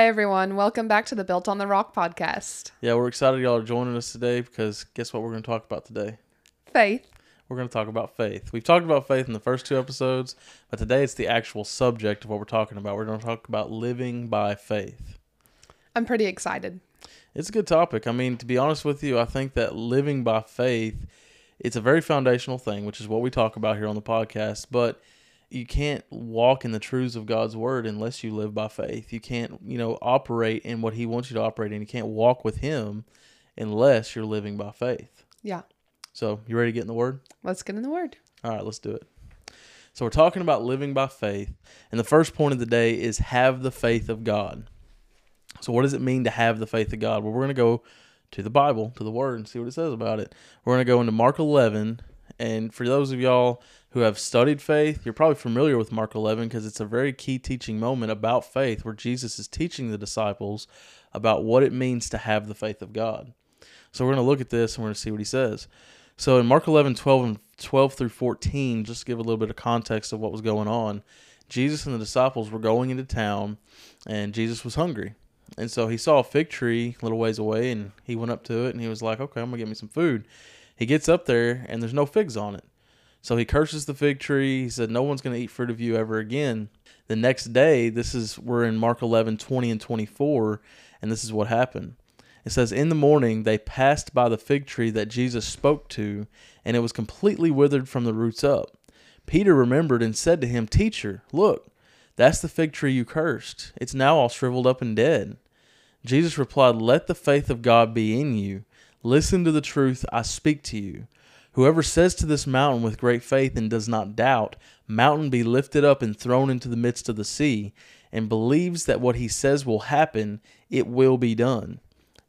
Hi, everyone. Welcome back to the Built on the Rock podcast. Yeah, we're excited y'all are joining us today because guess what we're going to talk about today? Faith. We're going to talk about faith. We've talked about faith in the first two episodes, but today it's the actual subject of what we're talking about. We're going to talk about living by faith. I'm pretty excited. It's a good topic. I mean, to be honest with you, I think that living by faith, it's a very foundational thing, which is what we talk about here on the podcast, but you can't walk in the truths of God's word unless you live by faith. You can't, you know, operate in what he wants you to operate in. You can't walk with him unless you're living by faith. Yeah. So, you ready to get in the word? Let's get in the word. All right, let's do it. So, we're talking about living by faith, and the first point of the day is have the faith of God. So, what does it mean to have the faith of God? Well, we're going to go to the Bible, to the Word, and see what it says about it. We're going to go into Mark 11, and for those of y'all who have studied faith, you're probably familiar with Mark 11 because it's a very key teaching moment about faith where Jesus is teaching the disciples about what it means to have the faith of God. So, we're going to look at this and we're going to see what he says. So in Mark 11, 12, and 12 through 14, just to give a little bit of context of what was going on, Jesus and the disciples were going into town, and Jesus was hungry. And so he saw a fig tree a little ways away, and he went up to it, and he was like, okay, I'm going to get me some food. He gets up there, and there's no figs on it. So he curses the fig tree. He said, no one's going to eat fruit of you ever again. The next day, this is, we're in Mark 11, 20 and 24, and this is what happened. It says, In the morning they passed by the fig tree that Jesus spoke to, and it was completely withered from the roots up. Peter remembered and said to him, Teacher, look, that's the fig tree you cursed. It's now all shriveled up and dead. Jesus replied, Let the faith of God be in you. Listen to the truth I speak to you. Whoever says to this mountain with great faith and does not doubt, Mountain be lifted up and thrown into the midst of the sea, and believes that what he says will happen, it will be done.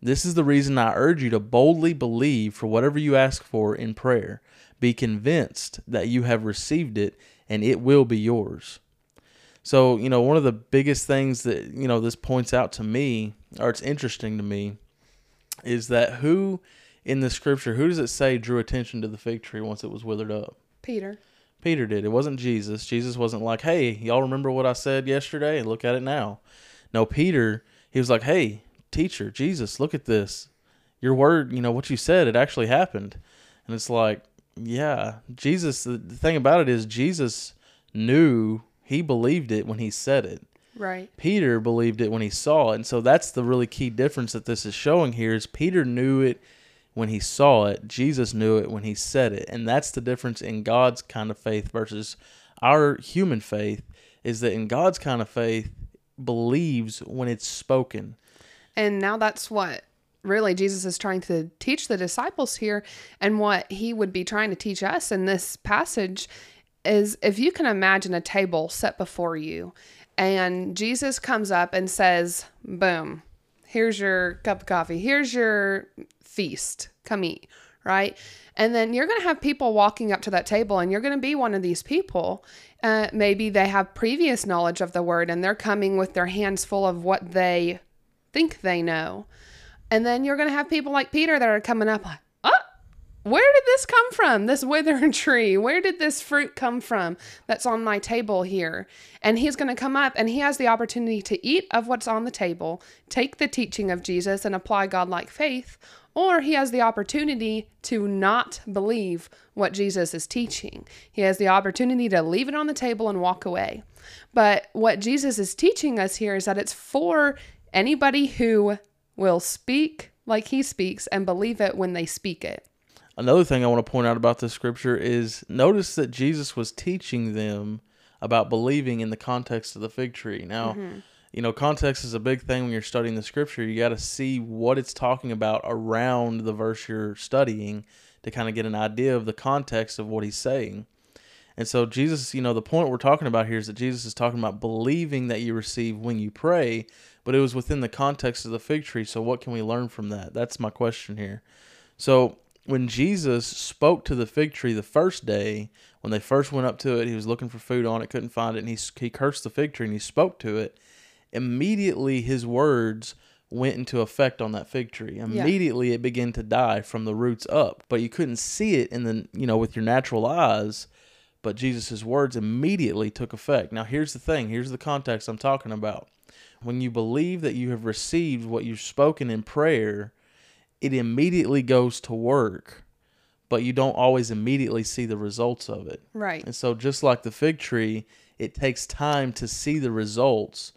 This is the reason I urge you to boldly believe for whatever you ask for in prayer. Be convinced that you have received it and it will be yours. So, you know, one of the biggest things that, you know, this points out to me, or it's interesting to me, is that who in the scripture, who does it say drew attention to the fig tree once it was withered up? Peter. Peter did. It wasn't Jesus. Jesus wasn't like, hey, y'all remember what I said yesterday? And look at it now. No, Peter, he was like, hey, teacher, Jesus, look at this. Your word, you know, what you said, it actually happened. And it's like, yeah, Jesus, the thing about it is, Jesus knew, he believed it when he said it. Right. Peter believed it when he saw it. And so that's the really key difference that this is showing here is Peter knew it when he saw it. Jesus knew it when he said it. And that's the difference in God's kind of faith versus our human faith is that in God's kind of faith believes when it's spoken. And now that's what really Jesus is trying to teach the disciples here. And what he would be trying to teach us in this passage is if you can imagine a table set before you, and Jesus comes up and says, Boom, here's your cup of coffee, here's your feast, come eat, right? And then you're going to have people walking up to that table, and you're going to be one of these people. Uh, maybe they have previous knowledge of the word, and they're coming with their hands full of what they think they know. And then you're going to have people like Peter that are coming up like, where did this come from? This withered tree. Where did this fruit come from that's on my table here? And he's going to come up and he has the opportunity to eat of what's on the table, take the teaching of Jesus and apply godlike faith, or he has the opportunity to not believe what Jesus is teaching. He has the opportunity to leave it on the table and walk away. But what Jesus is teaching us here is that it's for anybody who will speak like he speaks and believe it when they speak it. Another thing I want to point out about this scripture is notice that Jesus was teaching them about believing in the context of the fig tree. Now, mm-hmm. you know, context is a big thing when you're studying the scripture. You got to see what it's talking about around the verse you're studying to kind of get an idea of the context of what he's saying. And so, Jesus, you know, the point we're talking about here is that Jesus is talking about believing that you receive when you pray, but it was within the context of the fig tree. So, what can we learn from that? That's my question here. So, when Jesus spoke to the fig tree the first day, when they first went up to it, he was looking for food on it, couldn't find it, and he, he cursed the fig tree and he spoke to it. Immediately, his words went into effect on that fig tree. Immediately, yeah. it began to die from the roots up, but you couldn't see it in the you know with your natural eyes. But Jesus' words immediately took effect. Now, here's the thing. Here's the context I'm talking about When you believe that you have received what you've spoken in prayer, it immediately goes to work, but you don't always immediately see the results of it. Right. And so, just like the fig tree, it takes time to see the results,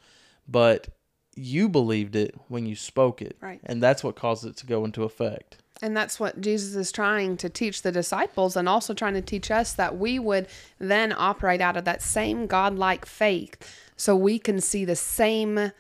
but you believed it when you spoke it. Right. And that's what caused it to go into effect. And that's what Jesus is trying to teach the disciples and also trying to teach us that we would then operate out of that same godlike faith so we can see the same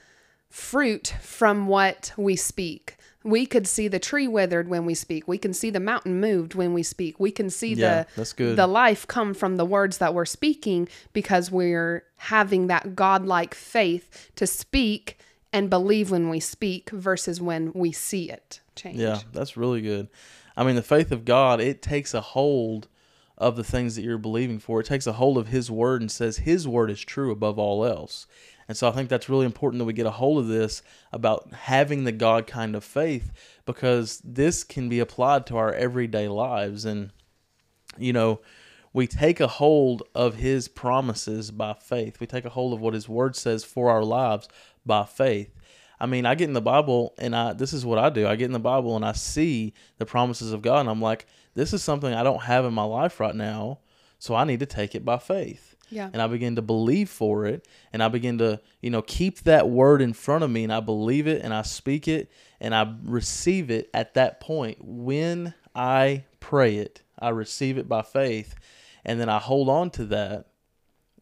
fruit from what we speak. We could see the tree withered when we speak. We can see the mountain moved when we speak. We can see Yeah, the the life come from the words that we're speaking because we're having that godlike faith to speak and believe when we speak versus when we see it change. Yeah, that's really good. I mean, the faith of God, it takes a hold of the things that you're believing for. It takes a hold of His word and says His word is true above all else. And so I think that's really important that we get a hold of this about having the God kind of faith because this can be applied to our everyday lives. And, you know, we take a hold of His promises by faith, we take a hold of what His word says for our lives by faith. I mean, I get in the Bible and I this is what I do. I get in the Bible and I see the promises of God and I'm like, this is something I don't have in my life right now, so I need to take it by faith. Yeah. And I begin to believe for it and I begin to, you know, keep that word in front of me and I believe it and I speak it and I receive it at that point when I pray it. I receive it by faith and then I hold on to that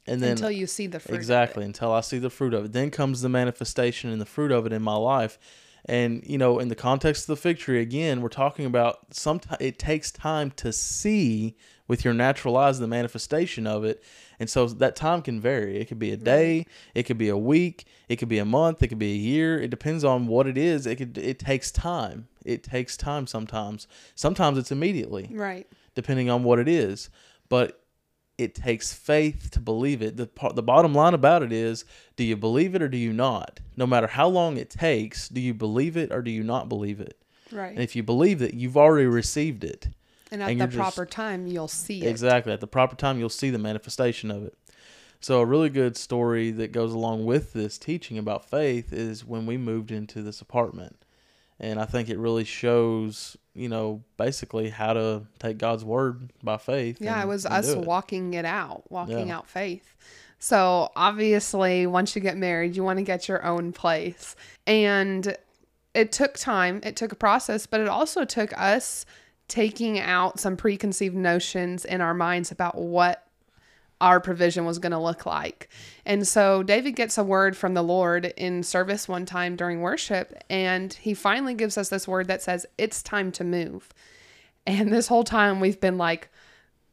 and then until you see the fruit. of it. Exactly, until I see the fruit of it. Then comes the manifestation and the fruit of it in my life. And you know, in the context of the fig tree, again, we're talking about sometimes it takes time to see with your natural eyes the manifestation of it. And so that time can vary. It could be a day, it could be a week, it could be a month, it could be a year. It depends on what it is. It could it takes time. It takes time sometimes. Sometimes it's immediately Right. depending on what it is. But it takes faith to believe it. The part, the bottom line about it is, do you believe it or do you not? No matter how long it takes, do you believe it or do you not believe it? Right. And if you believe it, you've already received it. And at and the just- proper time, you'll see it. Exactly. At the proper time, you'll see the manifestation of it. So, a really good story that goes along with this teaching about faith is when we moved into this apartment. And I think it really shows, you know, basically how to take God's word by faith. Yeah, and- it was us it. walking it out, walking Yeah. out faith. So obviously, once you get married, you want to get your own place. And it took time, it took a process, but it also took us taking out some preconceived notions in our minds about what our provision was going to look like. And so David gets a word from the Lord in service one time during worship, and he finally gives us this word that says, It's time to move. And this whole time we've been like,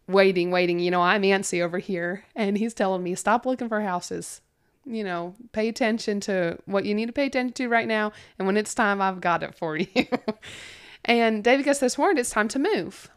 waiting, waiting. You know, I'm antsy over here, and he's telling me, stop looking for houses. You know, pay attention to what you need to pay attention to right now. And when it's time, I've got it for you. And David gets this word it's time to move.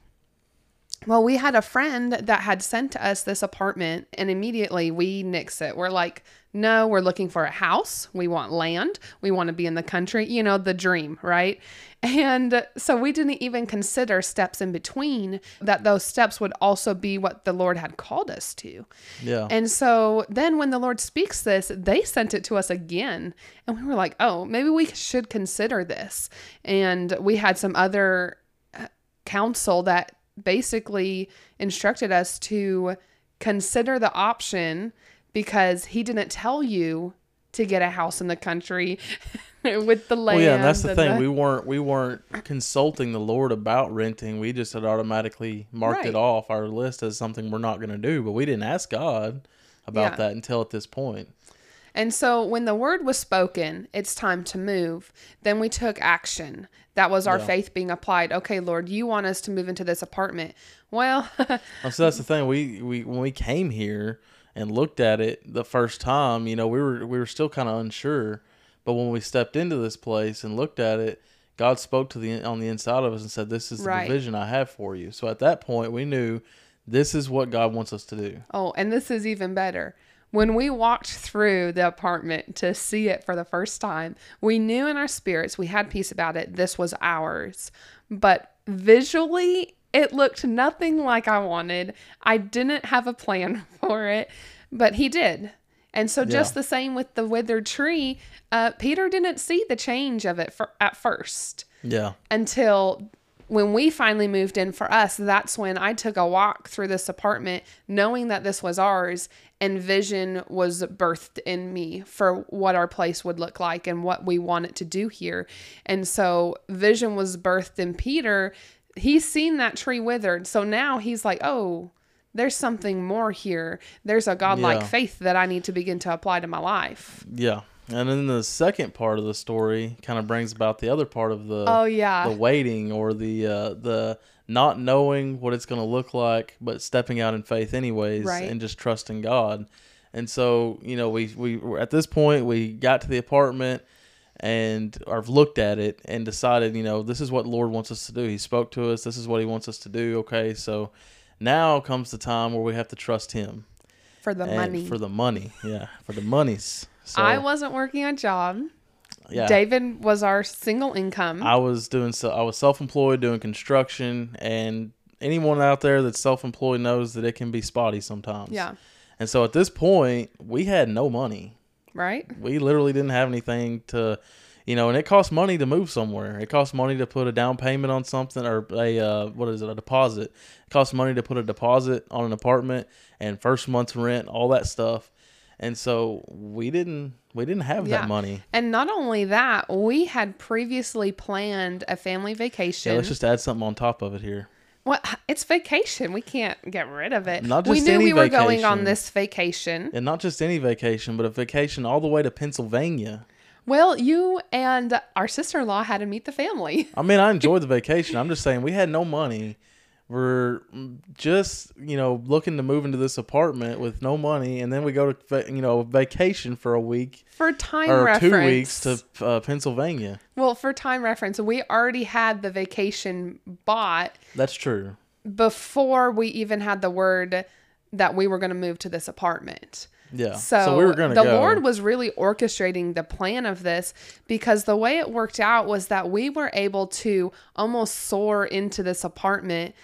Well, we had a friend that had sent us this apartment, and immediately we nix it. We're like, no, we're looking for a house. We want land. We want to be in the country, you know, the dream, right? And so we didn't even consider steps in between, that those steps would also be what the Lord had called us to. Yeah. And so then when the Lord speaks this, they sent it to us again. And we were like, oh, maybe we should consider this. And we had some other uh, counsel that basically instructed us to consider the option because he didn't tell you to get a house in the country with the land. Well, yeah, and that's the and thing. We weren't we weren't consulting the Lord about renting. We just had automatically marked Right. it off our list as something we're not going to do. But we didn't ask God about Yeah. that until at this point. And so when the word was spoken, it's time to move, then we took action. That was our Yeah. faith being applied. Okay, Lord, you want us to move into this apartment. Well, Oh, so that's the thing. We we when we came here and looked at it the first time, you know, we were we were still kind of unsure. But when we stepped into this place and looked at it, God spoke to the on the inside of us and said, "This is the Right. provision I have for you." So at that point, we knew this is what God wants us to do. oh, and this is even better. When we walked through the apartment to see it for the first time, we knew in our spirits, we had peace about it, this was ours. But visually, it looked nothing like I wanted. I didn't have a plan for it, but he did. And so, just Yeah. the same with the withered tree, uh, Peter didn't see the change of it for, at first Yeah. until when we finally moved in for us. That's when I took a walk through this apartment, knowing that this was ours, and vision was birthed in me for what our place would look like and what we wanted to do here. And so, vision was birthed in Peter. He's seen that tree withered. So now he's like, oh, there's something more here. There's a godlike Yeah. faith that I need to begin to apply to my life. Yeah. And then the second part of the story kind of brings about the other part of the Oh, yeah. the waiting or the uh, the not knowing what it's going to look like, but stepping out in faith anyways, Right. and just trusting God. And so, you know, we we were at this point we got to the apartment and or looked at it and decided, you know, this is what Lord wants us to do. He spoke to us. This is what He wants us to do. Okay, so now comes the time where we have to trust Him for the and money. for the money. Yeah, for the monies. So I wasn't working a job. yeah. David was our single income. I was doing so. I was self-employed doing construction, and anyone out there that's self-employed knows that it can be spotty sometimes. yeah. And so at this point, we had no money. Right? We literally didn't have anything to, you know, and it costs money to move somewhere. It costs money to put a down payment on something or a uh, what is it, a deposit. It costs money to put a deposit on an apartment and first month's rent, all that stuff. And so we didn't we didn't have Yeah. that money. And not only that, we had previously planned a family vacation. Yeah, let's just add something on top of it here. well, it's vacation. We can't get rid of it. Not we just knew any vacation. we were going on this vacation. And not just any vacation, but a vacation all the way to Pennsylvania. Well, you and our sister in law had to meet the family. I mean, I enjoyed the vacation. I'm just saying we had no money. We're just, you know, looking to move into this apartment with no money, and then we go to, you know, vacation for a week For time or reference. two weeks to uh, Pennsylvania. Well, for time reference, we already had the vacation bought That's true. before we even had the word that we were going to move to this apartment. Yeah. So, we were going to the go. Lord was really orchestrating the plan of this because the way it worked out was that we were able to almost soar into this apartment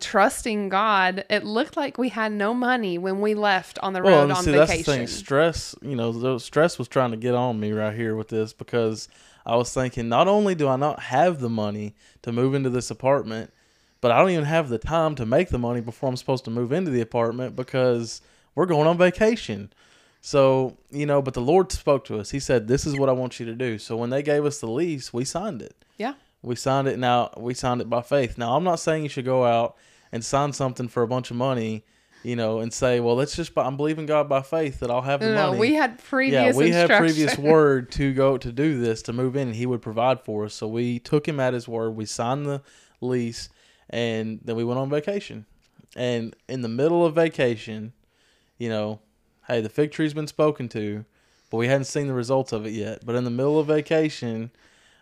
trusting God. It looked like we had no money when we left on the road well, and on see, that's the vacation. thing. Stress, you know, the stress was trying to get on me right here with this because I was thinking, not only do I not have the money to move into this apartment, but I don't even have the time to make the money before I'm supposed to move into the apartment because we're going on vacation. So, you know, but the Lord spoke to us. He said, This is what I want you to do. So when they gave us the lease, we signed it. yeah. We signed it now. We signed it by faith. Now, I'm not saying you should go out and sign something for a bunch of money, you know, and say, "Well, let's just." Buy, I'm believing God by faith that I'll have the No, no, money. we had previous yeah, we had previous word to go to do this to move in, and He would provide for us. So we took Him at His word. We signed the lease, and then we went on vacation. And in the middle of vacation, you know, hey, the fig tree's been spoken to, but we hadn't seen the results of it yet. But in the middle of vacation,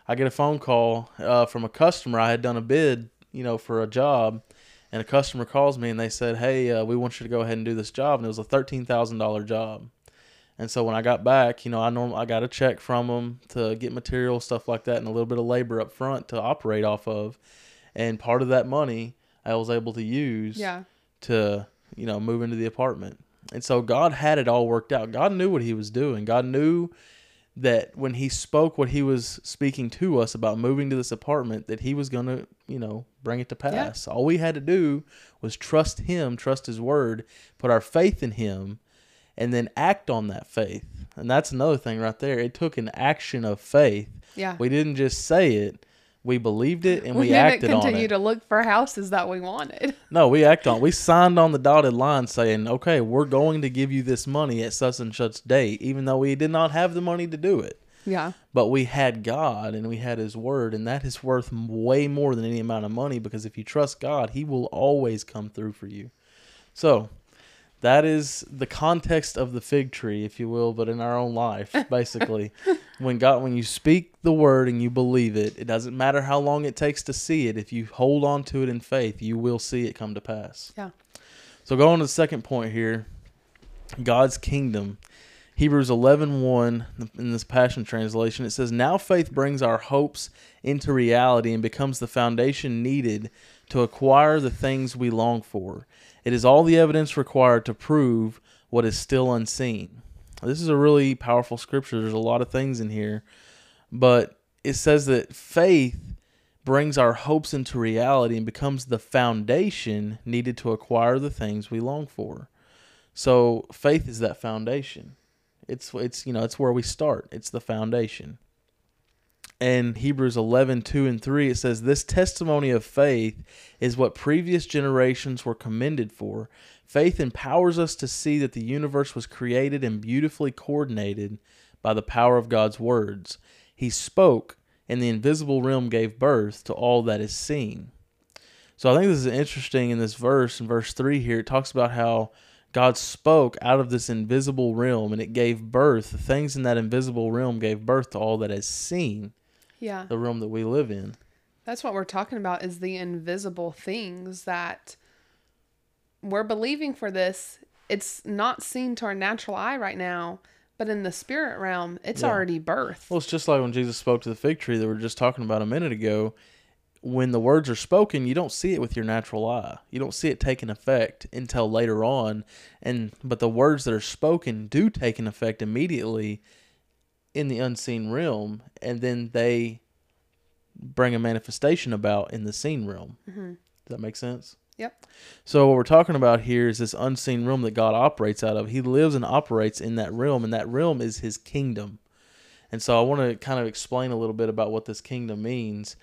I get a phone call uh, from a customer. I had done a bid, you know, for a job, and a customer calls me and they said, "Hey, uh, we want you to go ahead and do this job." And it was a thirteen thousand dollar job. And so when I got back, you know, I norm I got a check from them to get material stuff like that, and a little bit of labor up front to operate off of. And part of that money I was able to use Yeah. to you know move into the apartment and so god had it all worked out god knew what he was doing god knew that when he spoke what he was speaking to us about moving to this apartment that he was going to you know bring it to pass. All we had to do was trust him trust his word put our faith in him and then act on that faith. And that's another thing right there. It took an action of faith. Yeah. we didn't just say it we believed it and we, didn't acted on continue to look for houses that we wanted. no, we act on. We signed on the dotted line saying, "Okay, we're going to give you this money at such and such date," even though we did not have the money to do it. Yeah. But we had God and we had His Word, and that is worth way more than any amount of money because if you trust God, He will always come through for you. So, that is the context of the fig tree, if you will, but in our own life, basically. When God, when you speak the word and you believe it, it doesn't matter how long it takes to see it. If you hold on to it in faith, you will see it come to pass. Yeah. So going to the second point here, God's kingdom. Hebrews 11:1 in this Passion translation it says now faith brings our hopes into reality and becomes the foundation needed to acquire the things we long for. It is all the evidence required to prove what is still unseen. This is a really powerful scripture. There's a lot of things in here, but it says that faith brings our hopes into reality and becomes the foundation needed to acquire the things we long for. So faith is that foundation. It's it's you know, it's where we start. It's the foundation. And Hebrews 11, 2 and 3, it says, This testimony of faith is what previous generations were commended for. Faith empowers us to see that the universe was created and beautifully coordinated by the power of God's words. He spoke, and the invisible realm gave birth to all that is seen. So I think this is interesting in this verse, in verse 3 here, it talks about how God spoke out of this invisible realm and it gave birth, the things in that invisible realm gave birth to all that is seen, Yeah. the realm that we live in. That's what we're talking about is the invisible things that we're believing for this. It's not seen to our natural eye right now, but in the spirit realm, it's Yeah. already birthed. Well, it's just like when Jesus spoke to the fig tree that we were just talking about a minute ago. When the words are spoken, you don't see it with your natural eye. You don't see it taking effect until later on. And but the words that are spoken do take an effect immediately in the unseen realm, and then they bring a manifestation about in the seen realm. hmm Does that make sense? Yep. So what we're talking about here is this unseen realm that God operates out of. He lives and operates in that realm, and that realm is His kingdom. And so I want to kind of explain a little bit about what this kingdom means.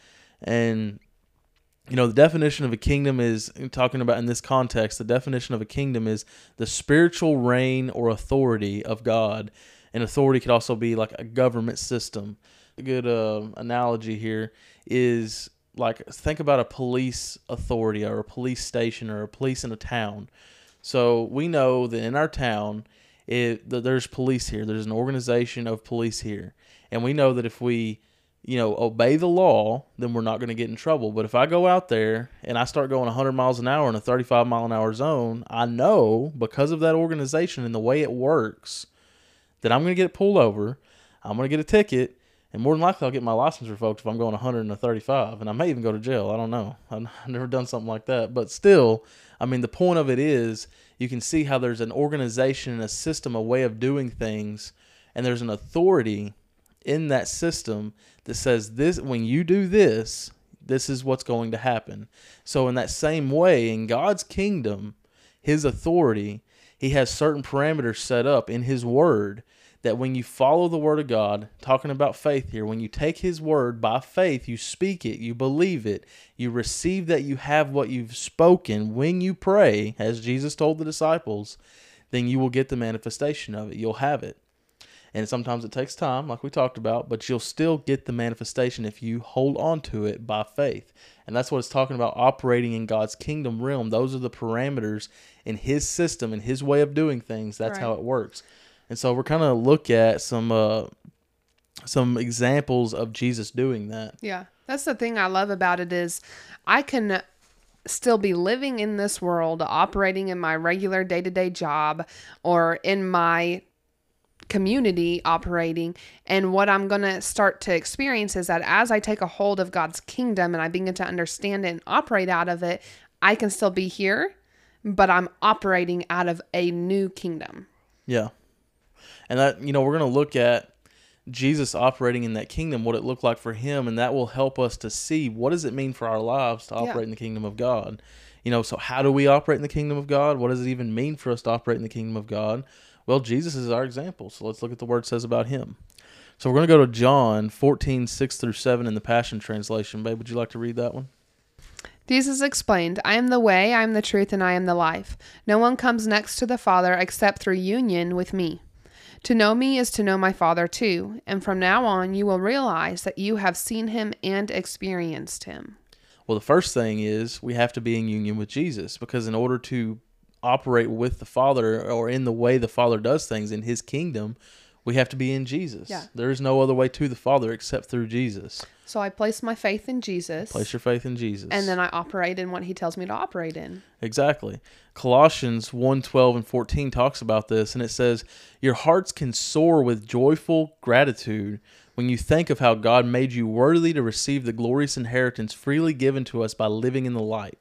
And you know, the definition of a kingdom is talking about in this context. The definition of a kingdom is the spiritual reign or authority of God. And authority could also be like a government system. A good uh, analogy here is like think about a police authority or a police station or a police in a town. So we know that in our town, it there's police here. There's an organization of police here, and we know that if we, you know, obey the law, then we're not going to get in trouble. But if I go out there and I start going 100 miles an hour in a 35 mile an hour zone, I know because of that organization and the way it works that I'm going to get pulled over. I'm going to get a ticket, and more than likely I'll get my license revoked if I'm going 100 and 35, and I may even go to jail. I don't know. I've never done something like that, but still, I mean, the point of it is you can see how there's an organization a system, a way of doing things, and there's an authority in that system that says this when you do this, this is what's going to happen. So in that same way, in God's kingdom, his authority, he has certain parameters set up in his word that when you follow the word of God, talking about faith here, when you take his word by faith, you speak it, you believe it, you receive that you have what you've spoken when you pray, as Jesus told the disciples, then you will get the manifestation of it. You'll have it. And sometimes it takes time, like we talked about, but you'll still get the manifestation if you hold on to it by faith. And that's what it's talking about operating in God's kingdom realm. Those are the parameters in His system and His way of doing things. That's how it works. And so we're kind of look at some uh, some examples of Jesus doing that. Yeah. That's the thing I love about it is I can still be living in this world, operating in my regular day-to-day job or in my community operating and what I'm going to start to experience is that as I take a hold of God's kingdom and I begin to understand it and operate out of it, I can still be here, but I'm operating out of a new kingdom. Yeah. And that, you know, we're going to look at Jesus operating in that kingdom, what it looked like for him, and that will help us to see what does it mean for our lives to Yeah. operate in the kingdom of God. You know, so how do we operate in the kingdom of God? What does it even mean for us to operate in the kingdom of God? Well, Jesus is our example. So let's look at the word says about him. So we're going to go to John 14, 6 through 7 in the Passion Translation. Babe, would you like to read that one? Jesus explained, I am the way, I am the truth, and I am the life. No one comes next to the Father except through union with me. To know me is to know my Father too, and from now on you will realize that you have seen him and experienced him. Well, the first thing is we have to be in union with Jesus because in order to operate with the Father or in the way the Father does things in his kingdom, we have to be in Jesus. Yeah. There is no other way to the Father except through Jesus. So I place my faith in Jesus, Place your faith in Jesus. and then I operate in what he tells me to operate in. Exactly. Colossians 1 12 and 14 talks about this, and it says, Your hearts can soar with joyful gratitude when you think of how God made you worthy to receive the glorious inheritance freely given to us by living in the light.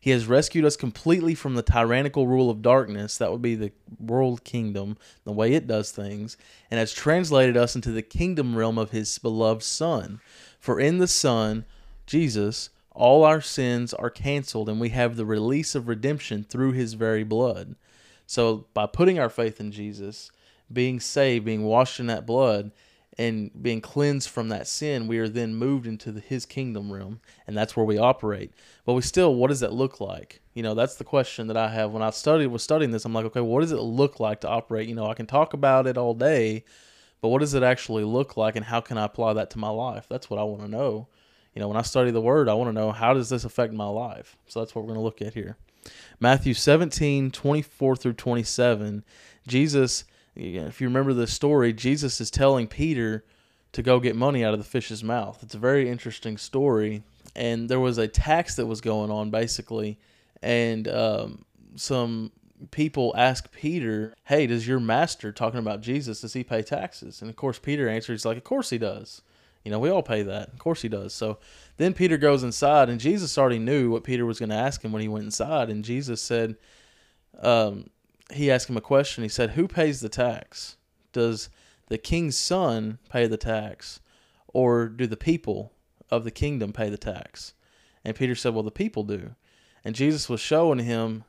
He has rescued us completely from the tyrannical rule of darkness, that would be the world kingdom, the way it does things, and has translated us into the kingdom realm of his beloved Son. For in the Son, Jesus, all our sins are canceled, and we have the release of redemption through his very blood. So, by putting our faith in Jesus, being saved, being washed in that blood, and being cleansed from that sin, we are then moved into the, his kingdom realm, and that's where we operate. But we still, what does that look like? You know, that's the question that I have when I studied was studying this. I'm like, okay, what does it look like to operate? You know, I can talk about it all day, but what does it actually look like, and how can I apply that to my life? That's what I want to know. You know, when I study the word, I want to know how does this affect my life. So that's what we're going to look at here. Matthew 17, 24 through 27, Jesus if you remember the story, Jesus is telling Peter to go get money out of the fish's mouth. It's a very interesting story. And there was a tax that was going on basically, and um, some people ask Peter, "Hey, does your master talking about Jesus? Does he pay taxes?" And of course, Peter answers, like, "Of course he does. You know, we all pay that. Of course he does." So then Peter goes inside, and Jesus already knew what Peter was going to ask him when he went inside, and Jesus said, um, he asked him a question. He said, Who pays the tax? Does the king's son pay the tax, or do the people of the kingdom pay the tax? And Peter said, Well, the people do. And Jesus was showing him,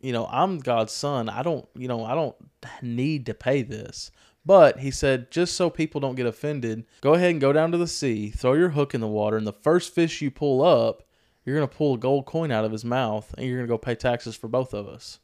you know, I'm God's son. I don't, you know, I don't need to pay this. But he said, just so people don't get offended, go ahead and go down to the sea, throw your hook in the water, and the first fish you pull up, you're going to pull a gold coin out of his mouth, and you're going to go pay taxes for both of us.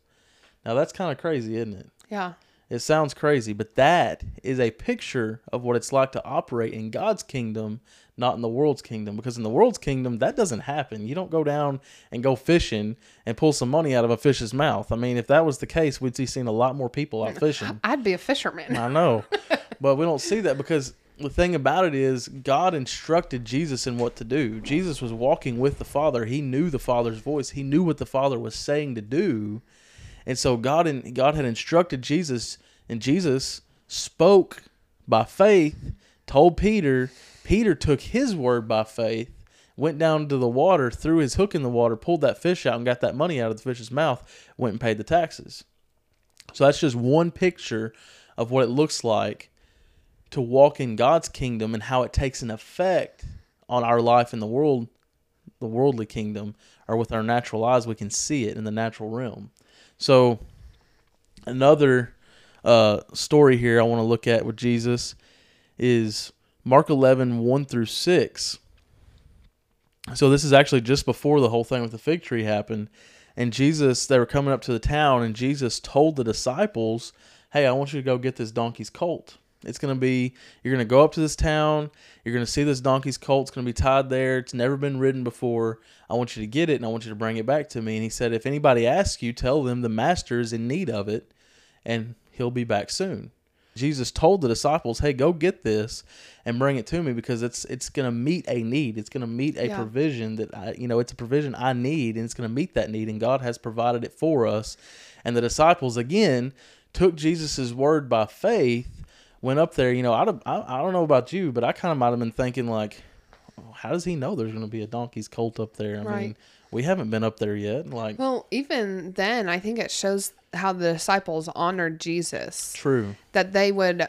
Now that's kind of crazy, isn't it? Yeah. It sounds crazy, but that is a picture of what it's like to operate in God's kingdom, not in the world's kingdom. Because in the world's kingdom, that doesn't happen. You don't go down and go fishing and pull some money out of a fish's mouth. I mean, if that was the case, we'd see seen a lot more people out fishing. I'd be a fisherman. I know, but we don't see that because the thing about it is God instructed Jesus in what to do. Jesus was walking with the Father. He knew the Father's voice. He knew what the Father was saying to do and so God and God had instructed Jesus, and Jesus spoke by faith, told Peter. Peter took his word by faith, went down to the water, threw his hook in the water, pulled that fish out, and got that money out of the fish's mouth, went and paid the taxes. So that's just one picture of what it looks like to walk in God's kingdom and how it takes an effect on our life in the world, the worldly kingdom, or with our natural eyes, we can see it in the natural realm. So, another uh, story here I want to look at with Jesus is Mark 11, 1 through 6. So, this is actually just before the whole thing with the fig tree happened. And Jesus, they were coming up to the town, and Jesus told the disciples, Hey, I want you to go get this donkey's colt. It's going to be, you're going to go up to this town. You're going to see this donkey's colt. It's going to be tied there. It's never been ridden before. I want you to get it and I want you to bring it back to me. And he said, If anybody asks you, tell them the master is in need of it and he'll be back soon. Jesus told the disciples, "Hey, go get this and bring it to me because it's it's going to meet a need. It's going to meet a yeah. provision that I, you know, it's a provision I need and it's going to meet that need and God has provided it for us." And the disciples again took Jesus's word by faith went up there, you know, I don't, I, I don't know about you, but I kind of might have been thinking like, oh, how does he know there's going to be a donkey's colt up there? I right. mean, we haven't been up there yet. Like, well, even then, I think it shows how the disciples honored Jesus. True. That they would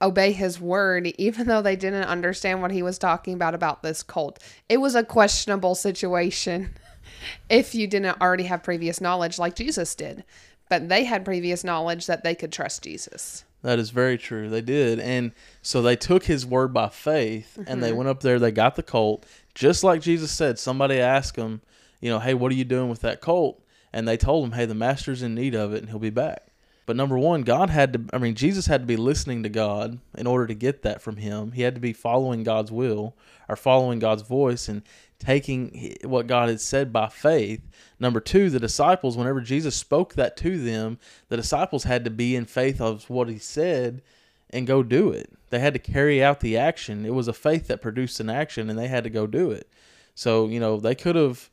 obey his word, even though they didn't understand what he was talking about about this colt. It was a questionable situation if you didn't already have previous knowledge like Jesus did. But they had previous knowledge that they could trust Jesus. That is very true. They did. And so they took his word by faith mm-hmm. and they mm-hmm. went up there, they got the colt. Just like Jesus said, somebody asked him, you know, hey, what are you doing with that colt? And they told him, hey, the master's in need of it and he'll be back. But number one, God had to, I mean, Jesus had to be listening to God in order to get that from him. He had to be following God's will or following God's voice and taking what God had said by faith. Number two, the disciples, whenever Jesus spoke that to them, the disciples had to be in faith of what he said and go do it. They had to carry out the action. It was a faith that produced an action and they had to go do it. So, you know, they could have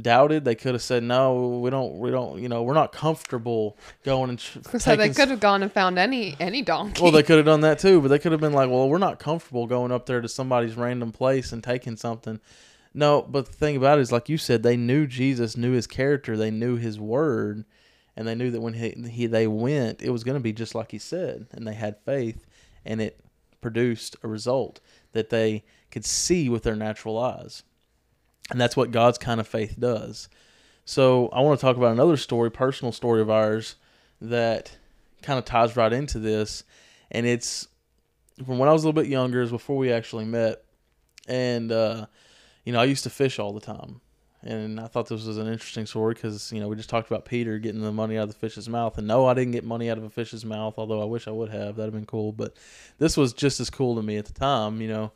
doubted. They could have said, "No, we don't. We don't. You know, we're not comfortable going and." Tr- so they could have gone and found any any donkey. Well, they could have done that too, but they could have been like, "Well, we're not comfortable going up there to somebody's random place and taking something." No, but the thing about it is, like you said, they knew Jesus, knew his character, they knew his word, and they knew that when he, he they went, it was going to be just like he said, and they had faith, and it produced a result that they could see with their natural eyes, and that's what God's kind of faith does. So I want to talk about another story, personal story of ours, that kind of ties right into this, and it's from when I was a little bit younger, is before we actually met, and uh, you know I used to fish all the time, and I thought this was an interesting story because you know we just talked about Peter getting the money out of the fish's mouth, and no, I didn't get money out of a fish's mouth, although I wish I would have. That'd have been cool, but this was just as cool to me at the time, you know.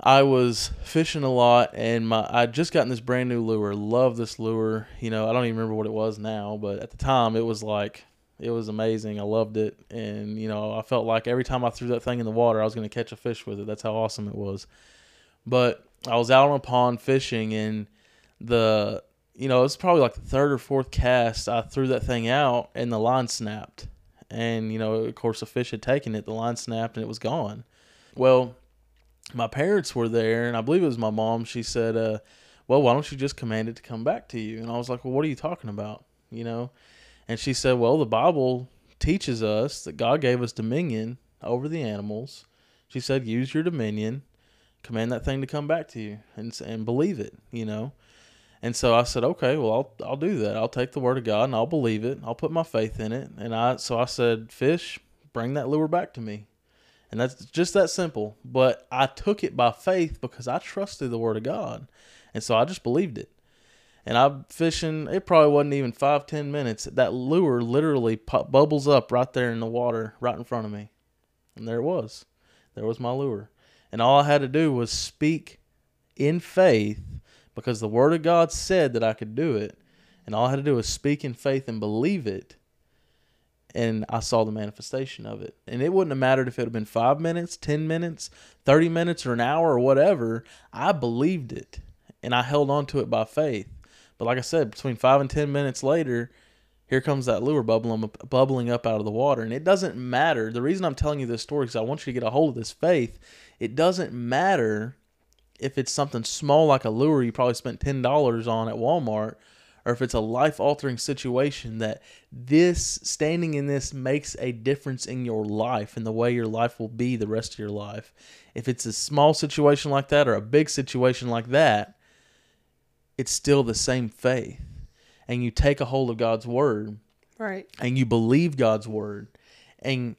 I was fishing a lot, and my I just gotten this brand new lure. Love this lure. You know, I don't even remember what it was now, but at the time it was like it was amazing. I loved it, and you know, I felt like every time I threw that thing in the water, I was going to catch a fish with it. That's how awesome it was. But I was out on a pond fishing, and the you know, it was probably like the third or fourth cast. I threw that thing out, and the line snapped. And you know, of course, the fish had taken it. The line snapped, and it was gone. Well, my parents were there, and I believe it was my mom. She said, uh, "Well, why don't you just command it to come back to you?" And I was like, "Well, what are you talking about?" You know, and she said, "Well, the Bible teaches us that God gave us dominion over the animals." She said, "Use your dominion, command that thing to come back to you, and and believe it." You know. And so I said, okay, well, I'll I'll do that. I'll take the word of God and I'll believe it. I'll put my faith in it. And I so I said, fish, bring that lure back to me. And that's just that simple. But I took it by faith because I trusted the word of God. And so I just believed it. And I'm fishing, it probably wasn't even five, ten minutes. That lure literally pop, bubbles up right there in the water, right in front of me. And there it was. There was my lure. And all I had to do was speak in faith because the word of God said that I could do it. And all I had to do was speak in faith and believe it and I saw the manifestation of it. And it wouldn't have mattered if it had been five minutes, 10 minutes, 30 minutes, or an hour or whatever. I believed it and I held on to it by faith. But like I said, between five and 10 minutes later, here comes that lure bubbling bubbling up out of the water. And it doesn't matter. The reason I'm telling you this story is I want you to get a hold of this faith. It doesn't matter if it's something small like a lure you probably spent $10 on at Walmart or if it's a life altering situation that this standing in this makes a difference in your life and the way your life will be the rest of your life. If it's a small situation like that or a big situation like that, it's still the same faith. And you take a hold of God's word. Right. And you believe God's word. And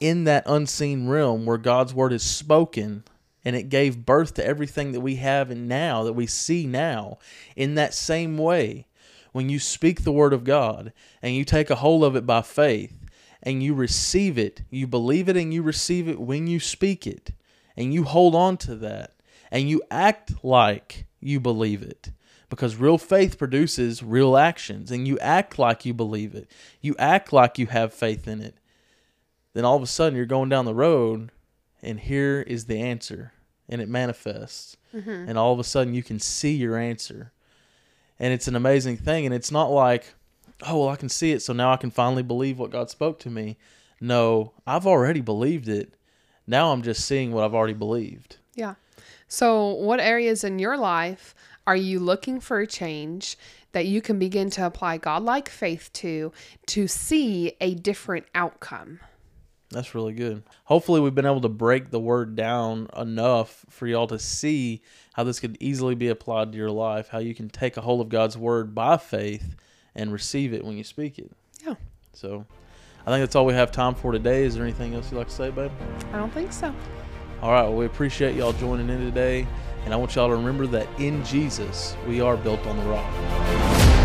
in that unseen realm where God's word is spoken, and it gave birth to everything that we have and now that we see now in that same way when you speak the word of God and you take a hold of it by faith and you receive it you believe it and you receive it when you speak it and you hold on to that and you act like you believe it. Because real faith produces real actions and you act like you believe it. You act like you have faith in it then all of a sudden you're going down the road and here is the answer and it manifests Mm-hmm. and all of a sudden you can see your answer and it's an amazing thing and it's not like oh well i can see it so now i can finally believe what god spoke to me no i've already believed it now i'm just seeing what i've already believed Yeah. So, what areas in your life are you looking for a change that you can begin to apply godlike faith to to see a different outcome? That's really good hopefully we've been able to break the word down enough for y'all to see how this could easily be applied to your life how you can take a hold of god's word by faith and receive it when you speak it Yeah. so i think that's all we have time for today is there anything else you'd like to say babe I don't think so. All right, well, we appreciate y'all joining in today. And I want y'all to remember that in Jesus, we are built on the rock.